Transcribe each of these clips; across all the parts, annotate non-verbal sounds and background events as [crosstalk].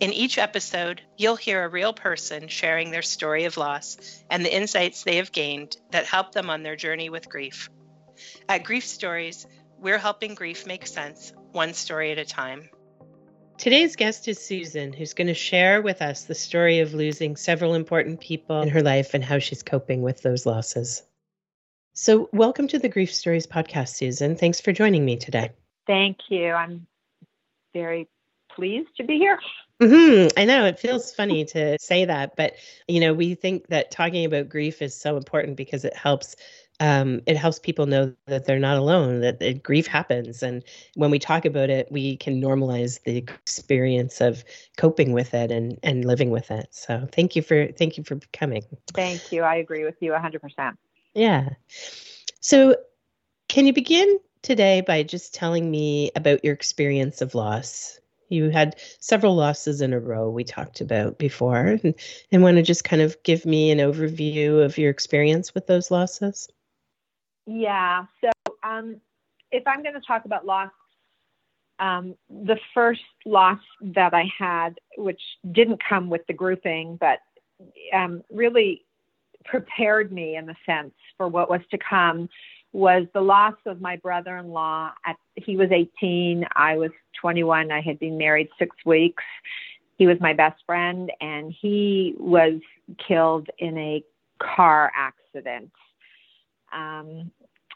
In each episode, you'll hear a real person sharing their story of loss and the insights they have gained that help them on their journey with grief. At Grief Stories, we're helping grief make sense, one story at a time. Today's guest is Susan, who's going to share with us the story of losing several important people in her life and how she's coping with those losses. So, welcome to the Grief Stories podcast, Susan. Thanks for joining me today. Thank you. I'm very pleased to be here. Mm-hmm. I know it feels funny to say that, but you know, we think that talking about grief is so important because it helps um, it helps people know that they're not alone, that, that grief happens. And when we talk about it, we can normalize the experience of coping with it and, and living with it. So thank you for thank you for coming. Thank you. I agree with you 100%. Yeah. So can you begin today by just telling me about your experience of loss? You had several losses in a row we talked about before, and, and want to just kind of give me an overview of your experience with those losses? Yeah. So um, if I'm going to talk about loss, um, the first loss that I had, which didn't come with the grouping, but um, really prepared me in the sense for what was to come, was the loss of my brother-in-law. At, he was 18, I was 21. I had been married six weeks. He was my best friend, and he was killed in a car accident. Um,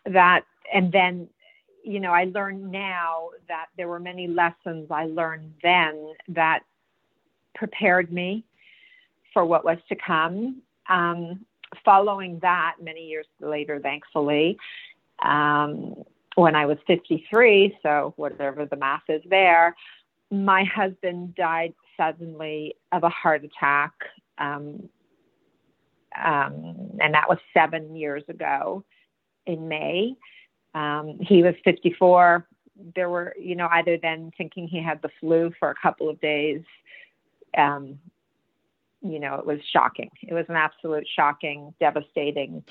that, and then, you know, I learned now that there were many lessons I learned then that prepared me for what was to come. Um, following that, many years later, thankfully, um, when I was 53, so whatever the math is there, my husband died suddenly of a heart attack. Um, um, and that was seven years ago in May. Um, he was 54. There were, you know, either then thinking he had the flu for a couple of days. Um, you know, it was shocking. It was an absolute shocking, devastating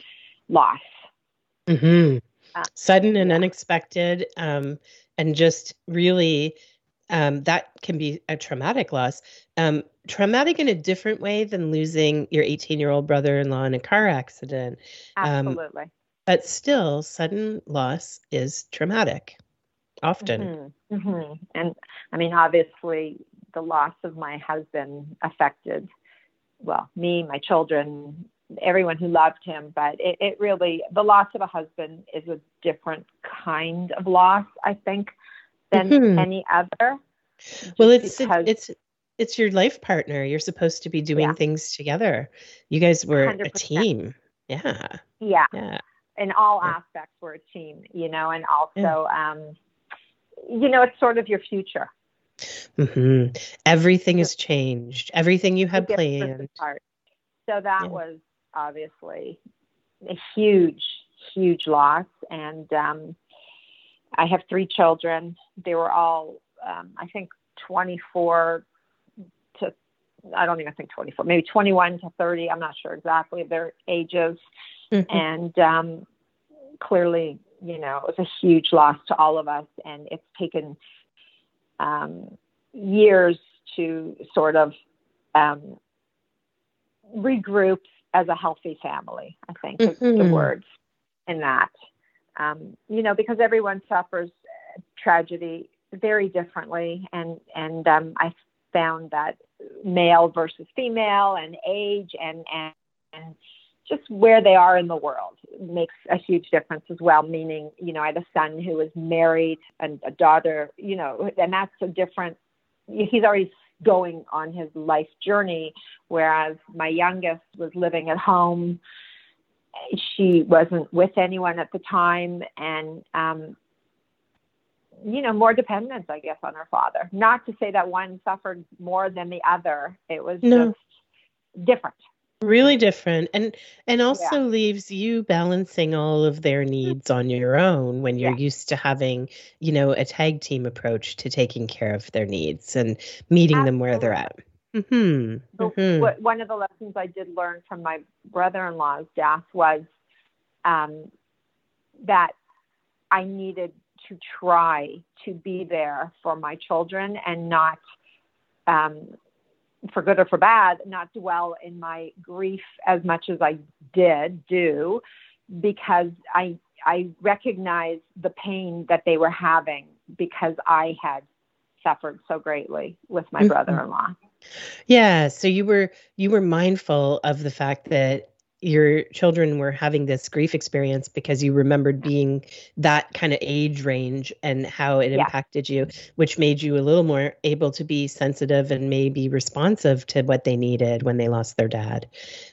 loss. Mm-hmm. Uh, Sudden and yeah. unexpected, um, and just really um, that can be a traumatic loss. Um, traumatic in a different way than losing your 18 year old brother in law in a car accident. Um, Absolutely. but still, sudden loss is traumatic often. Mm-hmm. Mm-hmm. And I mean, obviously, the loss of my husband affected well, me, my children, everyone who loved him. But it, it really, the loss of a husband is a different kind of loss, I think, than mm-hmm. any other. Well, it's because, it's it's your life partner. You're supposed to be doing yeah. things together. You guys were 100%. a team. Yeah. Yeah. Yeah. In all yeah. aspects, we're a team, you know, and also, yeah. um, you know, it's sort of your future. Mm-hmm. Everything has changed. Everything you had planned. So that yeah. was obviously a huge, huge loss. And um, I have three children. They were all, um, I think, 24 to, I don't even think 24, maybe 21 to 30. I'm not sure exactly their ages. Mm-hmm. And um, clearly, you know, it was a huge loss to all of us. And it's taken um, years to sort of um, regroup as a healthy family, I think mm-hmm. is the mm-hmm. words in that. Um, you know, because everyone suffers tragedy very differently, and and um, I found that male versus female, and age, and and and just where they are in the world makes a huge difference as well. Meaning, you know, I had a son who was married and a daughter, you know, and that's a different. He's already going on his life journey, whereas my youngest was living at home. She wasn't with anyone at the time, and um, you know, more dependence, I guess, on her father. Not to say that one suffered more than the other. It was no. just different really different and and also yeah. leaves you balancing all of their needs on your own when you're yeah. used to having you know a tag team approach to taking care of their needs and meeting Absolutely. them where they're at mm-hmm. So mm-hmm. one of the lessons i did learn from my brother-in-law's death was um, that i needed to try to be there for my children and not um, for good or for bad, not dwell in my grief as much as I did do, because I I recognized the pain that they were having because I had suffered so greatly with my mm-hmm. brother-in-law. Yeah, so you were you were mindful of the fact that your children were having this grief experience because you remembered being that kind of age range and how it yeah. impacted you, which made you a little more able to be sensitive and maybe responsive to what they needed when they lost their dad.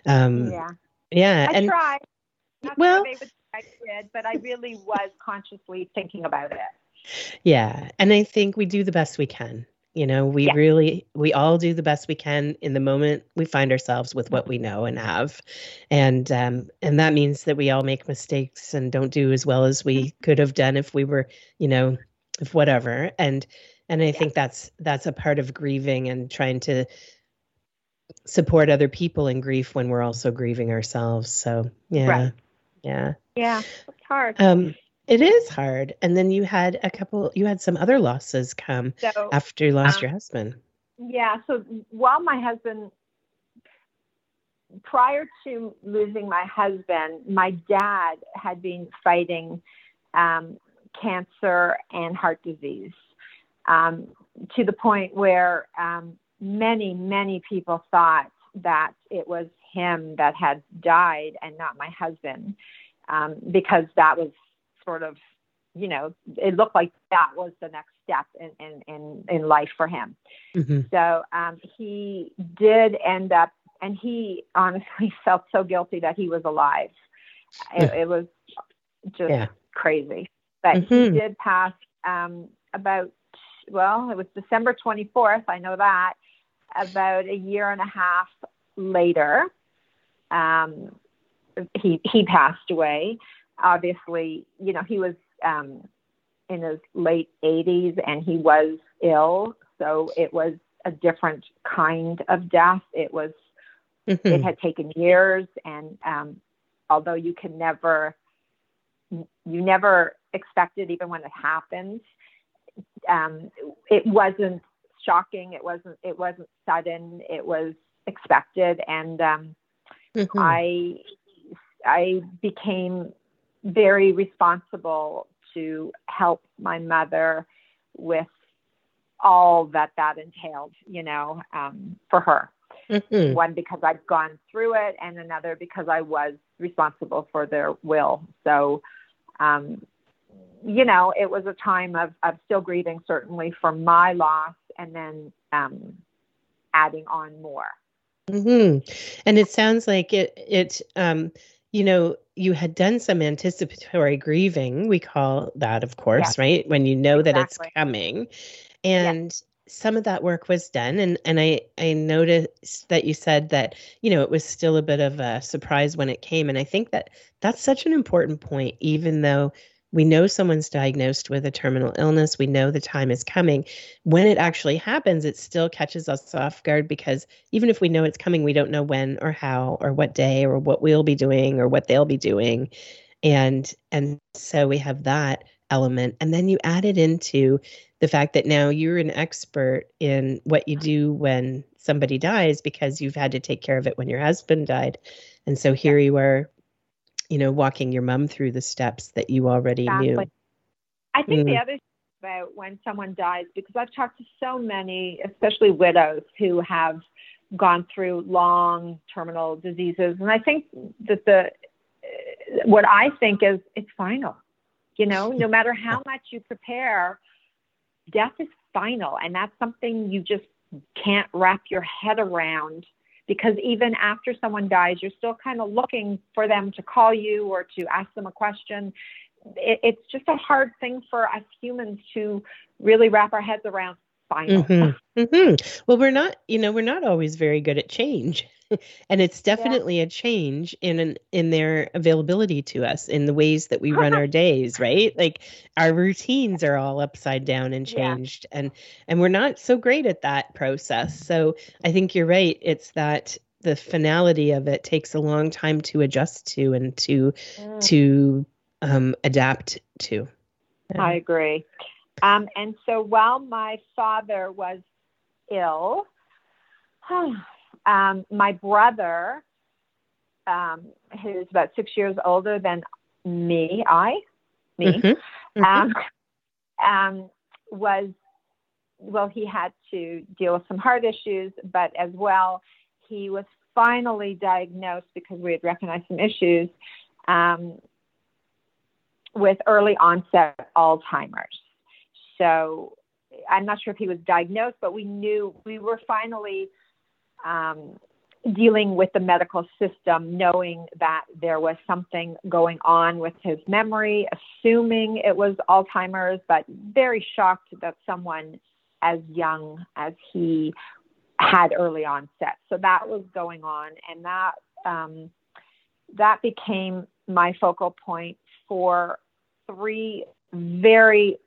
Um, yeah. Yeah. I and, tried. Not well, I did, but I really was consciously thinking about it. Yeah. And I think we do the best we can. You know, we yeah. really, we all do the best we can in the moment we find ourselves with what we know and have, and um, and that means that we all make mistakes and don't do as well as we could have done if we were, you know, if whatever. And and I yeah. think that's that's a part of grieving and trying to support other people in grief when we're also grieving ourselves. So yeah, right. yeah, yeah, it's hard. Um, it is hard. And then you had a couple, you had some other losses come so, after you lost um, your husband. Yeah. So while my husband, prior to losing my husband, my dad had been fighting um, cancer and heart disease um, to the point where um, many, many people thought that it was him that had died and not my husband um, because that was sort of, you know, it looked like that was the next step in in in, in life for him. Mm-hmm. So um, he did end up, and he honestly [laughs] felt so guilty that he was alive. It, it was just yeah. crazy. But mm-hmm. he did pass um, about, well, it was December 24th. I know that. About a year and a half later, um, he he passed away obviously, you know, he was um, in his late 80s and he was ill. So it was a different kind of death. It was, mm-hmm. it had taken years. And um, although you can never, you never expect it, even when it happens, um, it wasn't shocking. It wasn't, it wasn't sudden. It was expected. And um, mm-hmm. I, I became very responsible to help my mother with all that that entailed, you know, um, for her. Mm-hmm. One because I've gone through it, and another because I was responsible for their will. So, um, you know, it was a time of, of still grieving, certainly for my loss, and then um, adding on more. Mm-hmm. And it sounds like it. It um, you know, you had done some anticipatory grieving, we call that, of course, right? When you know exactly. that it's coming. And some of that work was done and and I I noticed that you said that you know it was still a bit of a surprise when it came and I think that that's such an important point even though we know someone's diagnosed with a terminal illness. We know the time is coming. When it actually happens it still catches us off guard because even if we know it's coming we don't know when or how or what day or what we'll be doing or what they'll be doing. And and so we have that element. And then you add it into the fact that now you're an expert in what you do when somebody dies because you've had to take care of it when your husband died. And so here you are you know, walking your mom through the steps that you already exactly. knew. I think mm. the other thing about when someone dies, because I've talked to so many, especially widows, who have gone through long terminal diseases, and I think that the what I think is it's final. You know, [laughs] no matter how much you prepare, death is final, and that's something you just can't wrap your head around because even after someone dies, you're still kind of looking for them to call you or to ask them a question. It, it's just a hard thing for us humans to really wrap our heads around. Final. Mm-hmm. Mm-hmm. Well, we're not, you know, we're not always very good at change. [laughs] and it's definitely yeah. a change in an, in their availability to us in the ways that we run [laughs] our days right like our routines are all upside down and changed yeah. and and we're not so great at that process so i think you're right it's that the finality of it takes a long time to adjust to and to mm. to um, adapt to i agree um, and so while my father was ill [sighs] um, my brother, um, who's about six years older than me, I, me, mm-hmm. Mm-hmm. Um, um, was, well, he had to deal with some heart issues, but as well, he was finally diagnosed because we had recognized some issues um, with early onset Alzheimer's. So I'm not sure if he was diagnosed, but we knew we were finally um, dealing with the medical system, knowing that there was something going on with his memory, assuming it was Alzheimer's, but very shocked that someone as young as he had early onset. So that was going on, and that um, that became my focal point for three very,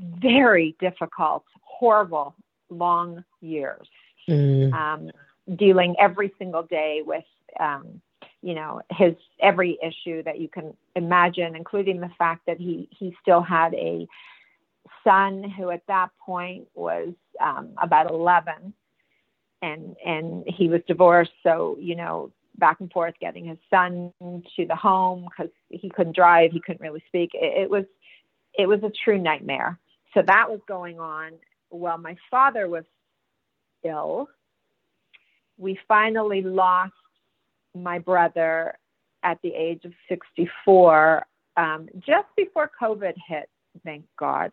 very difficult, horrible, long years. Mm. Um, dealing every single day with um, you know his every issue that you can imagine including the fact that he he still had a son who at that point was um, about 11 and and he was divorced. So you know back and forth getting his son to the home because he couldn't drive he couldn't really speak. It, it was it was a true nightmare. So that was going on while my father was ill we finally lost my brother at the age of 64, um, just before COVID hit, thank God,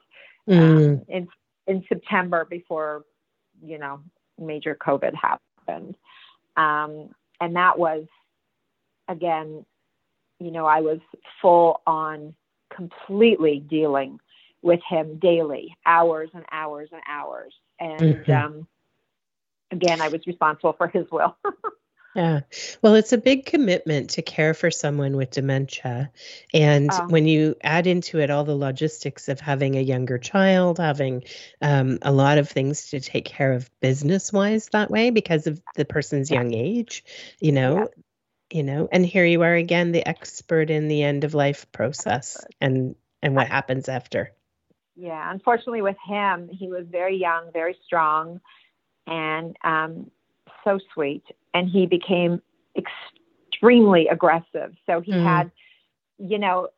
mm. um, in, in September before, you know, major COVID happened. Um, and that was, again, you know, I was full on completely dealing with him daily, hours and hours and hours. And, mm-hmm. um, again, I was responsible for his will. [laughs] yeah. Well, it's a big commitment to care for someone with dementia. And uh, when you add into it all the logistics of having a younger child, having um, a lot of things to take care of business wise that way because of the person's yeah. young age, you know. Yeah. You know, and here you are again, the expert in the end of life process and and what happens after. Yeah, unfortunately, with him, he was very young, very strong and um, so sweet. And he became extremely aggressive. So he mm. had, you know,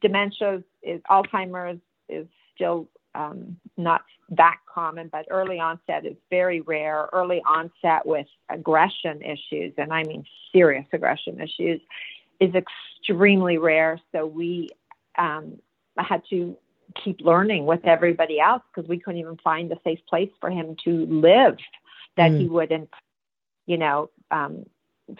dementia is Alzheimer's is still um, not that common, but early onset is very rare. Early onset with aggression issues, and I mean serious aggression issues, is extremely rare. So we um, had to keep learning with everybody else because we couldn't even find a safe place for him to live that mm. he wouldn't, you know, um,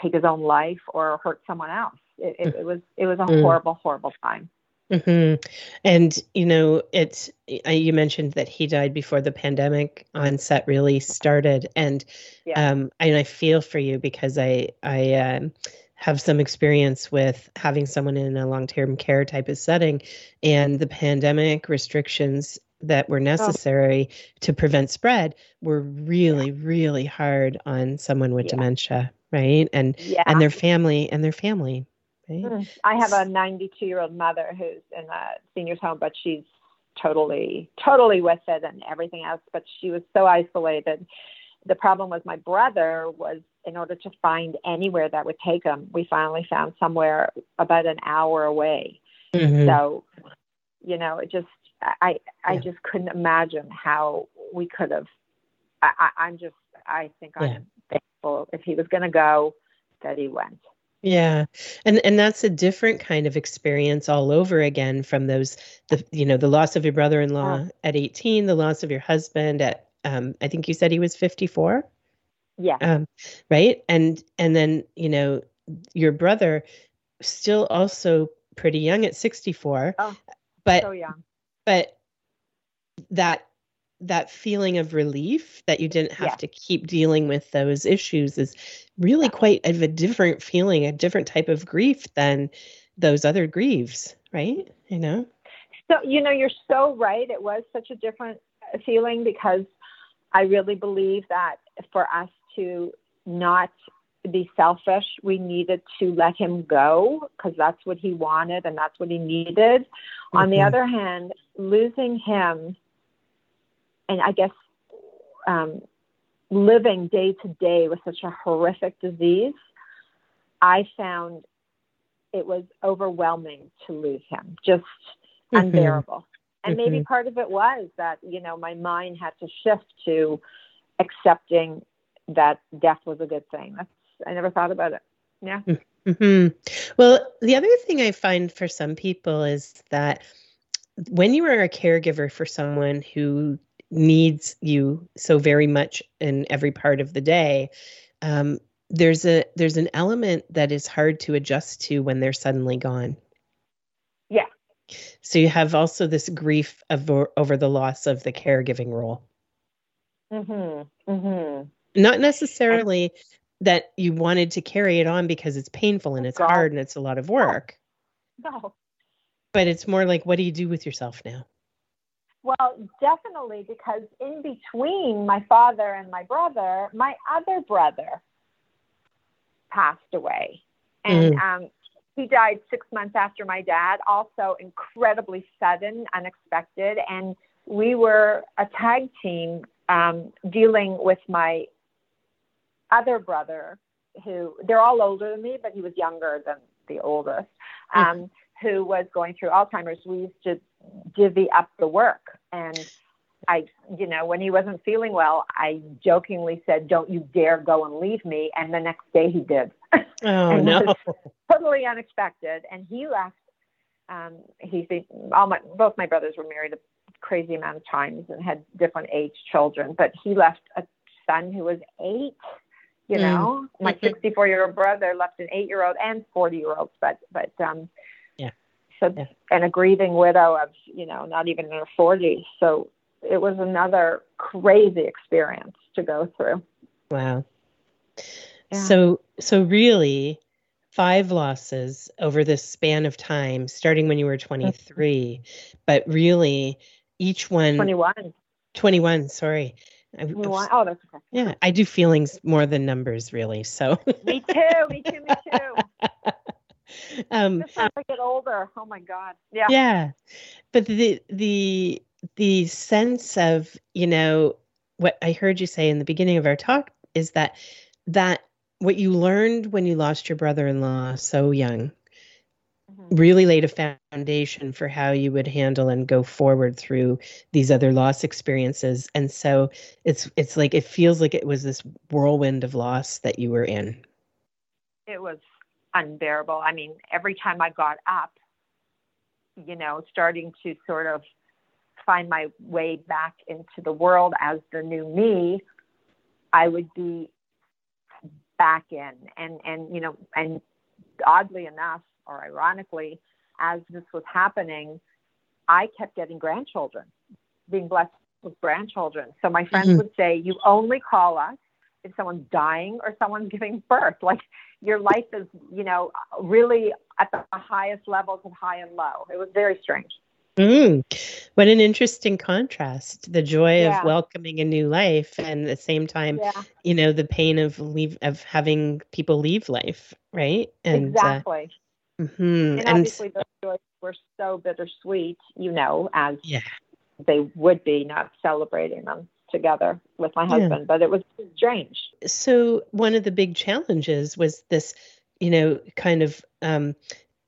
take his own life or hurt someone else. It, it, it was it was a mm. horrible, horrible time. Mm-hmm. And you know, it's you mentioned that he died before the pandemic onset really started, and yeah. um, and I feel for you because I I um, have some experience with having someone in a long term care type of setting and the pandemic restrictions that were oh. necessary oh. to prevent spread were really really hard on someone with yeah. dementia right and yeah. and their family and their family right mm. i have a 92 year old mother who's in a seniors home but she's totally totally with it and everything else but she was so isolated the problem was my brother was in order to find anywhere that would take him, we finally found somewhere about an hour away. Mm-hmm. So, you know, it just I I yeah. just couldn't imagine how we could have. I, I, am just I think yeah. I'm thankful if he was going to go that he went. Yeah. And and that's a different kind of experience all over again from those the you know the loss of your brother-in-law at 18, the loss of your husband at um I think you said he was 54. Yeah. Um, right. And and then you know your brother still also pretty young at 64. Oh, but so young. But that that feeling of relief that you didn't have yeah. to keep dealing with those issues is really quite of a different feeling, a different type of grief than those other griefs, right? You know? So, you know, you're so right. It was such a different feeling because I really believe that for us to not be selfish, we needed to let him go because that's what he wanted and that's what he needed. Mm-hmm. On the mm-hmm. other hand, losing him, and I guess um, living day to day with such a horrific disease, I found it was overwhelming to lose him, just mm-hmm. unbearable. And mm-hmm. maybe part of it was that, you know, my mind had to shift to accepting that death was a good thing. That's, I never thought about it. Yeah. Mm-hmm. Well, the other thing I find for some people is that when you are a caregiver for someone who needs you so very much in every part of the day, um, there's a there's an element that is hard to adjust to when they're suddenly gone. Yeah. So you have also this grief over, over the loss of the caregiving role. Mhm. Mhm. Not necessarily that you wanted to carry it on because it's painful and it's God. hard and it's a lot of work. No. But it's more like what do you do with yourself now? Well, definitely because in between my father and my brother, my other brother passed away. And mm. um, he died six months after my dad, also incredibly sudden, unexpected. And we were a tag team um, dealing with my other brother, who they're all older than me, but he was younger than the oldest, hmm. um, who was going through Alzheimer's. We used to divvy up the work. And I, you know, when he wasn't feeling well, I jokingly said, "Don't you dare go and leave me." And the next day he did. Oh [laughs] no! totally unexpected. And he left. Um, he's all my both my brothers were married a crazy amount of times and had different age children, but he left a son who was eight. You mm. know, my 64 year old brother left an eight year old and 40 year olds, but but um, yeah. So yeah. and a grieving widow of you know not even in her 40s. So it was another crazy experience to go through. Wow. Yeah. So so really five losses over this span of time starting when you were 23 but really each one 21 21 sorry 21. oh that's okay yeah i do feelings more than numbers really so me too me too me too [laughs] um Just as i get older oh my god yeah yeah but the the the sense of you know what i heard you say in the beginning of our talk is that that what you learned when you lost your brother-in-law so young. Really laid a foundation for how you would handle and go forward through these other loss experiences. And so it's it's like it feels like it was this whirlwind of loss that you were in. It was unbearable. I mean every time i got up you know starting to sort of find my way back into the world as the new me, I would be back in. And, and, you know, and oddly enough, or ironically, as this was happening, I kept getting grandchildren, being blessed with grandchildren. So my friends mm-hmm. would say, You only call us if someone's dying or someone's [laughs] giving birth. Like your life is, you know, really at the highest levels of high and low. It was very strange. Mm, what an interesting contrast. The joy yeah. of welcoming a new life and at the same time, yeah. you know, the pain of leave of having people leave life, right? And exactly. Uh, mm-hmm. And obviously and, those joys were so bittersweet, you know, as yeah. they would be not celebrating them together with my husband, yeah. but it was strange. So one of the big challenges was this, you know, kind of um,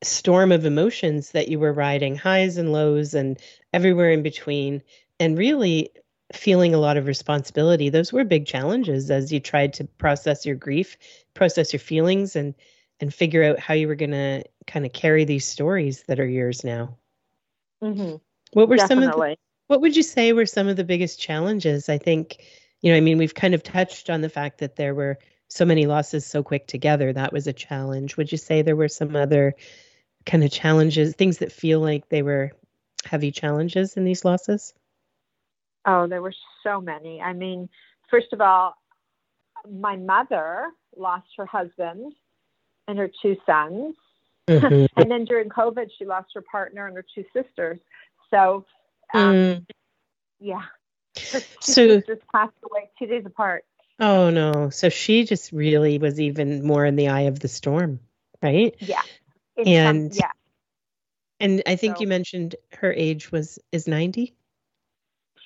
storm of emotions that you were riding, highs and lows, and everywhere in between, and really feeling a lot of responsibility. Those were big challenges as you tried to process your grief, process your feelings, and and figure out how you were going to kind of carry these stories that are yours now. Mm-hmm. What were Definitely. some of the, what would you say were some of the biggest challenges? I think, you know, I mean, we've kind of touched on the fact that there were so many losses so quick together. That was a challenge. Would you say there were some other kind of challenges, things that feel like they were heavy challenges in these losses? Oh, there were so many. I mean, first of all, my mother lost her husband and her two sons. Mm-hmm. [laughs] and then during COVID, she lost her partner and her two sisters. So, um, mm. yeah. [laughs] Her two so, sisters passed away two days apart. Oh, no. So she just really was even more in the eye of the storm, right? Yeah. In and, some, yeah. And I think so, you mentioned her age was is 90?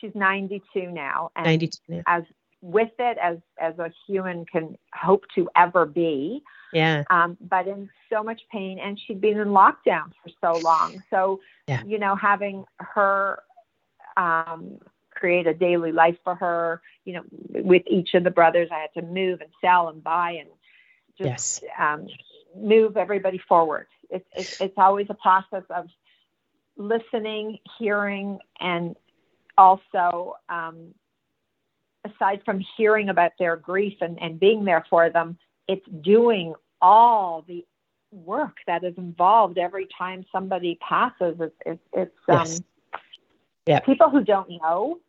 She's 92 now. And 92 now. As with it as as a human can hope to ever be. Yeah. Um, but in so much pain, and she'd been in lockdown for so long. So, yeah. you know, having her um, create a daily life for her, you know, with each of the brothers, I had to move and sell and buy and just yes. um, move everybody forward. It's, it's it's always a process of listening, hearing, and also um, aside from hearing about their grief and, and being there for them, it's doing all the work that is involved every time somebody passes. It's, it's, it's yes. um, yeah. people who don't know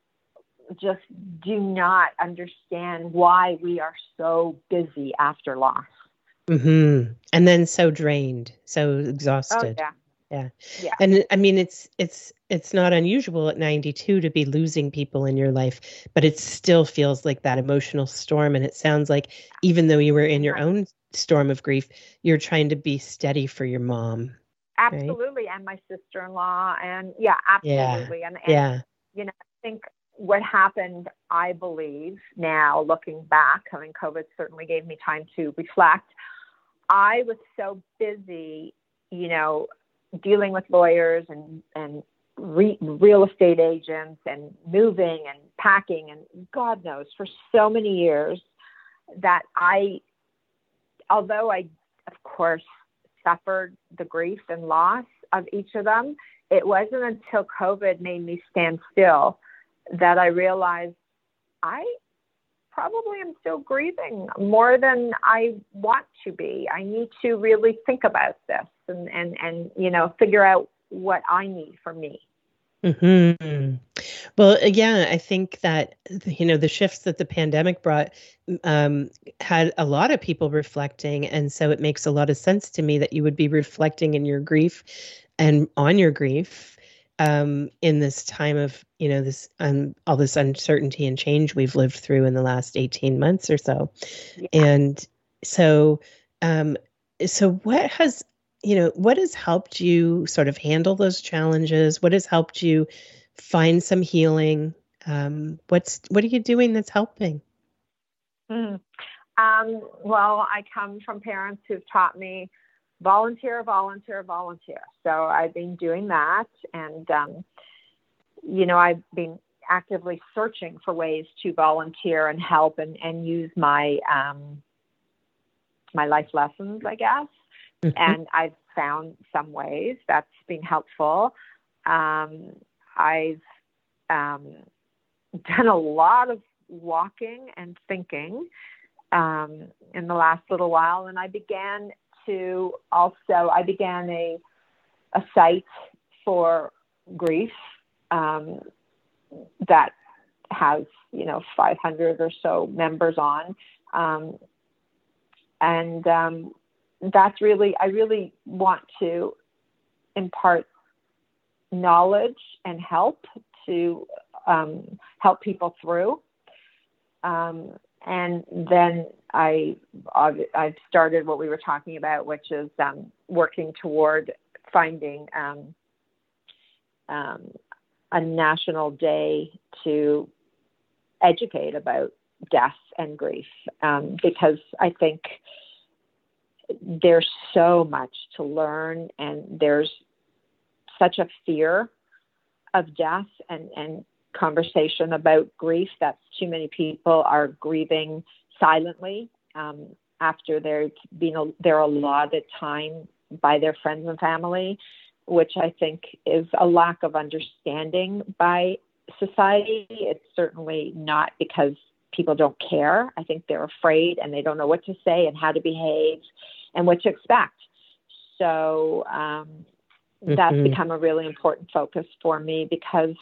just do not understand why we are so busy after loss. Mm-hmm. And then so drained, so exhausted. Oh, yeah. Yeah. yeah. And I mean it's it's it's not unusual at 92 to be losing people in your life, but it still feels like that emotional storm and it sounds like even though you were in your own storm of grief, you're trying to be steady for your mom. Absolutely, right? and my sister-in-law and yeah, absolutely. Yeah. And, and yeah. you know, I think what happened, I believe, now looking back, I mean COVID certainly gave me time to reflect. I was so busy, you know, dealing with lawyers and and re- real estate agents and moving and packing and God knows for so many years that I, although I, of course, suffered the grief and loss of each of them, it wasn't until COVID made me stand still that I realized I probably am still grieving more than I want to be. I need to really think about this and and and you know figure out what I need for me. Hmm. Well, yeah, I think that you know the shifts that the pandemic brought um, had a lot of people reflecting, and so it makes a lot of sense to me that you would be reflecting in your grief and on your grief um, in this time of you know this um, all this uncertainty and change we've lived through in the last 18 months or so yeah. and so um, so what has you know what has helped you sort of handle those challenges what has helped you find some healing um, what's what are you doing that's helping mm. um, well i come from parents who've taught me volunteer, volunteer, volunteer. So I've been doing that, and um, you know, I've been actively searching for ways to volunteer and help and, and use my um, my life lessons, I guess. And I've found some ways that's been helpful. Um, I've um, done a lot of walking and thinking um, in the last little while, and I began to also, I began a, a site for grief um, that has, you know, 500 or so members on. Um, and um, that's really, I really want to impart knowledge and help to um, help people through. Um, and then I I've started what we were talking about, which is um, working toward finding um, um, a national day to educate about death and grief, um, because I think there's so much to learn, and there's such a fear of death and and conversation about grief that too many people are grieving silently um, after they've been a, they're allotted time by their friends and family, which I think is a lack of understanding by society. It's certainly not because people don't care. I think they're afraid and they don't know what to say and how to behave and what to expect. So um, mm-hmm. that's become a really important focus for me because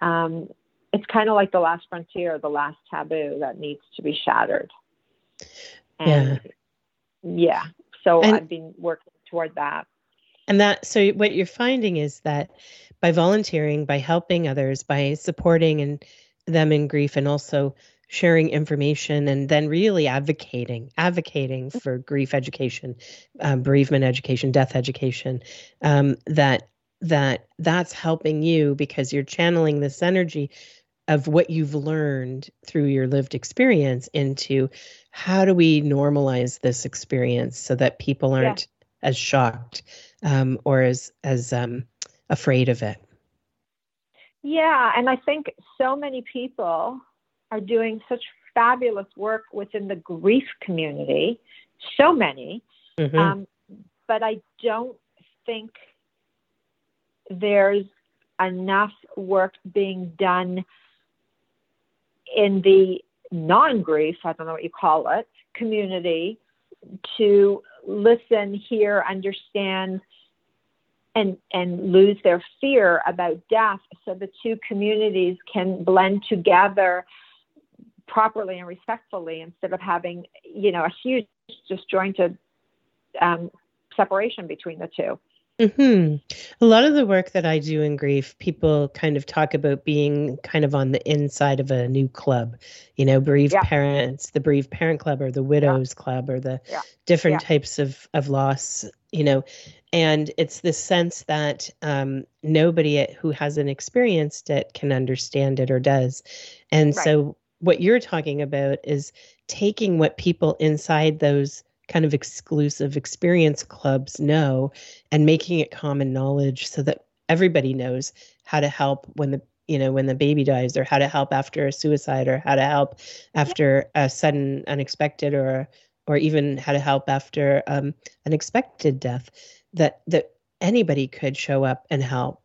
um, it's kind of like the last frontier, the last taboo that needs to be shattered. And yeah. Yeah. So And- I've been working toward that. And that, so what you're finding is that by volunteering, by helping others, by supporting and them in grief, and also sharing information, and then really advocating, advocating for grief education, um, bereavement education, death education, um, that that that's helping you because you're channeling this energy of what you've learned through your lived experience into how do we normalize this experience so that people aren't as shocked um, or as as um, afraid of it. Yeah, and I think so many people are doing such fabulous work within the grief community. So many. Mhm. Um, but I don't think there's enough work being done in the non grief, I don't know what you call it, community to listen, hear, understand, and, and lose their fear about death so the two communities can blend together properly and respectfully instead of having, you know, a huge disjointed um, separation between the two. hmm A lot of the work that I do in grief, people kind of talk about being kind of on the inside of a new club, you know, bereaved Yeah. parents, the bereaved parent club or the widows club or the Yeah. different Yeah. types of, of loss, you know, and it's this sense that um, nobody who hasn't experienced it can understand it or does. And Right. so what you're talking about is taking what people inside those kind of exclusive experience clubs know and making it common knowledge so that everybody knows how to help when the you know when the baby dies or how to help after a suicide or how to help after a sudden unexpected or or even how to help after um, an expected death that that anybody could show up and help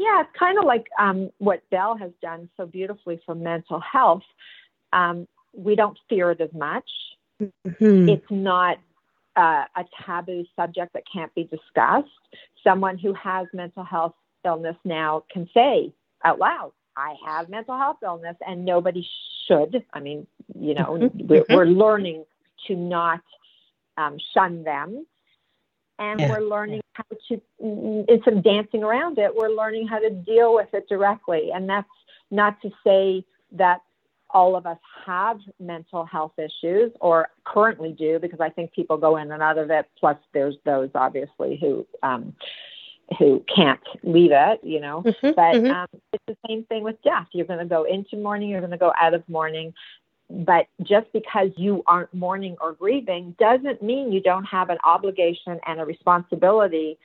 Yeah, it's kind of like um, what Bell has done so beautifully for mental health. Um, we don't fear it as much. Mhm. It's not uh, a taboo subject that can't be discussed. Someone who has mental health illness now can say out loud, I have mental health illness, and nobody should. I mean, you know, Mhm, we're, we're learning to not um, shun them. And Yeah, we're learning how to, instead of dancing around it, we're learning how to deal with it directly. And that's not to say that all of us have mental health issues or currently do, because I think people go in and out of it. Plus, there's those obviously who um, who can't leave it, you know. Mhm, But mhm. um, it's the same thing with death. You're going to go into mourning, you're going to go out of mourning. But just because you aren't mourning or grieving doesn't mean you don't have an obligation and a responsibility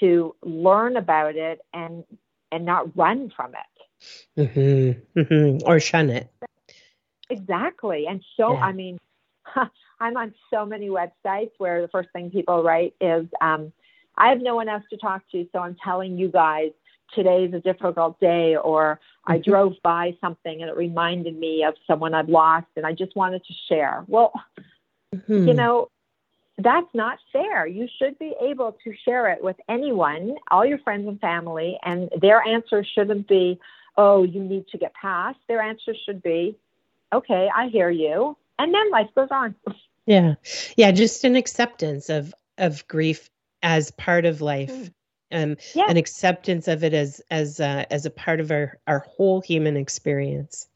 to learn about it and and not run from it. Mhm, mhm. or shun it Exactly. And so, Yeah. I mean, [laughs] I'm on so many websites where the first thing people write is, um, I have no one else to talk to, so I'm telling you guys today's a difficult day, or I Mhm. drove by something and it reminded me of someone I've lost and I just wanted to share. Well, you Mhm. know, that's not fair. You should be able to share it with anyone, all your friends and family, and their answer shouldn't be, oh, you need to get past. Their answer should be, okay, I hear you. And then life goes on. Yeah. Yeah, just an acceptance of of grief as part of life. Um Yeah. an acceptance of it as as uh, as a part of our our whole human experience.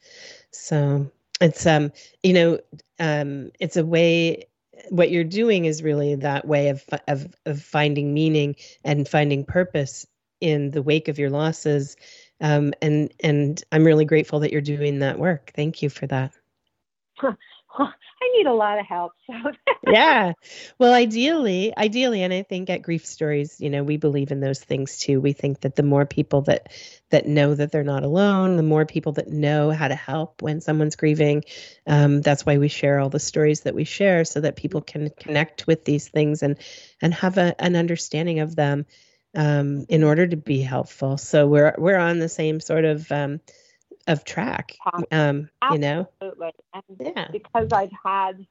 So it's um you know um it's a way what you're doing is really that way of of of finding meaning and finding purpose in the wake of your losses um and and I'm really grateful that you're doing that work. Thank you for that. [laughs] [laughs] I need a lot of help. So. [laughs] Yeah. Well ideally ideally and i think at grief stories you know we believe in those things too. We think that the more people that that know that they're not alone the more people that know how to help when someone's grieving um, that's why we share all the stories that we share so that people can connect with these things and and have a, an understanding of them um, in order to be helpful. So we're we're on the same sort of um, of track um, you know absolutely. And yeah because I've had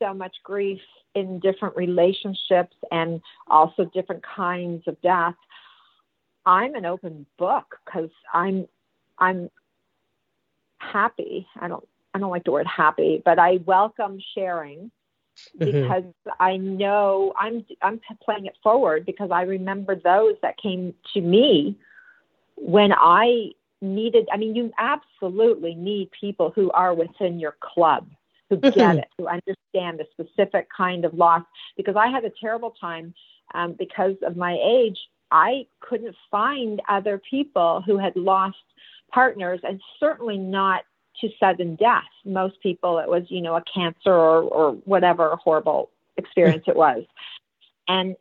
so much grief in different relationships and also different kinds of death, I'm an open book because I'm I'm happy. I don't I don't like the word happy, but I welcome sharing mm-hmm. because mm-hmm. I know I'm I'm playing it forward because I remember those that came to me when I needed I mean you absolutely need people who are within your club who get mm-hmm. it, who understand the specific kind of loss because I had a terrible time um, because of my age. I couldn't find other people who had lost partners and certainly not to sudden death. Most people, it was, you know, a cancer or, or whatever horrible experience it was. And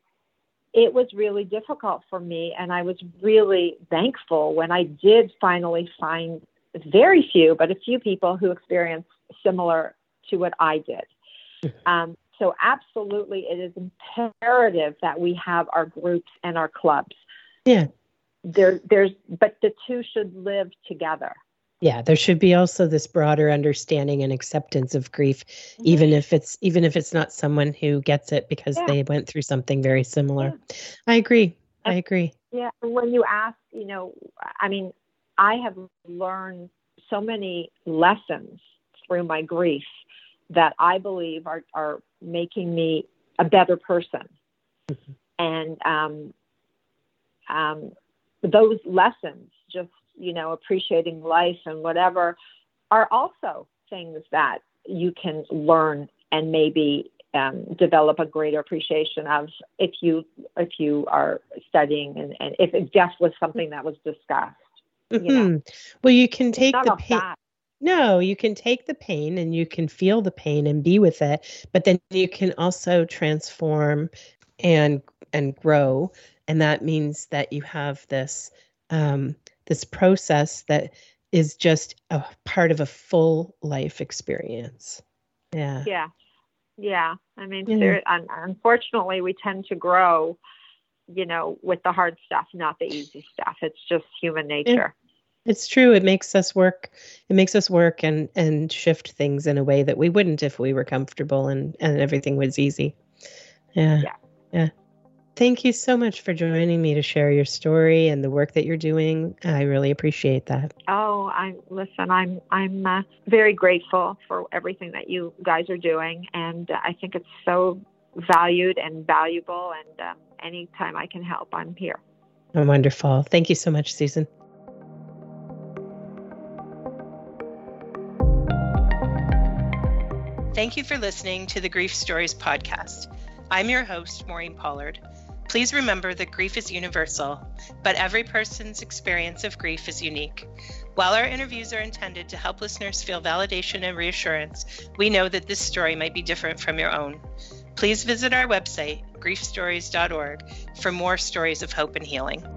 it was really difficult for me. And I was really thankful when I did finally find very few, but a few people who experienced similar to what I did. [laughs] Um, so, absolutely, it is imperative that we have our groups and our clubs. Yeah. There, there's, but the two should live together. Yeah, there should be also this broader understanding and acceptance of grief, mm-hmm. even if it's even if it's not someone who gets it because yeah. they went through something very similar. Yeah. I agree. I agree. Yeah, when you ask, you know, I mean, I have learned so many lessons through my grief that I believe are are making me a better person. Mm-hmm. And um, um, those lessons just you know, appreciating life and whatever are also things that you can learn and maybe um, develop a greater appreciation of if you if you are studying and, and if it just was something that was discussed. You mm-hmm. know? Well, you can take the pain. No, you can take the pain and you can feel the pain and be with it, but then you can also transform and and grow, and that means that you have this um, this process that is just a part of a full life experience. Yeah. Yeah. Yeah. I mean, yeah. There, unfortunately, we tend to grow, you know, with the hard stuff, not the easy stuff. It's just human nature. Yeah. It's true. It makes us work. It makes us work and and shift things in a way that we wouldn't if we were comfortable and and everything was easy. Yeah. Yeah. yeah. Thank you so much for joining me to share your story and the work that you're doing. I really appreciate that. Oh, I listen. I'm I'm uh, very grateful for everything that you guys are doing, and uh, I think it's so valued and valuable. And um, anytime I can help, I'm here. Oh, wonderful. Thank you so much, Susan. Thank you for listening to the Grief Stories podcast. I'm your host, Maureen Pollard. Please remember that grief is universal, but every person's experience of grief is unique. While our interviews are intended to help listeners feel validation and reassurance, we know that this story might be different from your own. Please visit our website, griefstories.org, for more stories of hope and healing.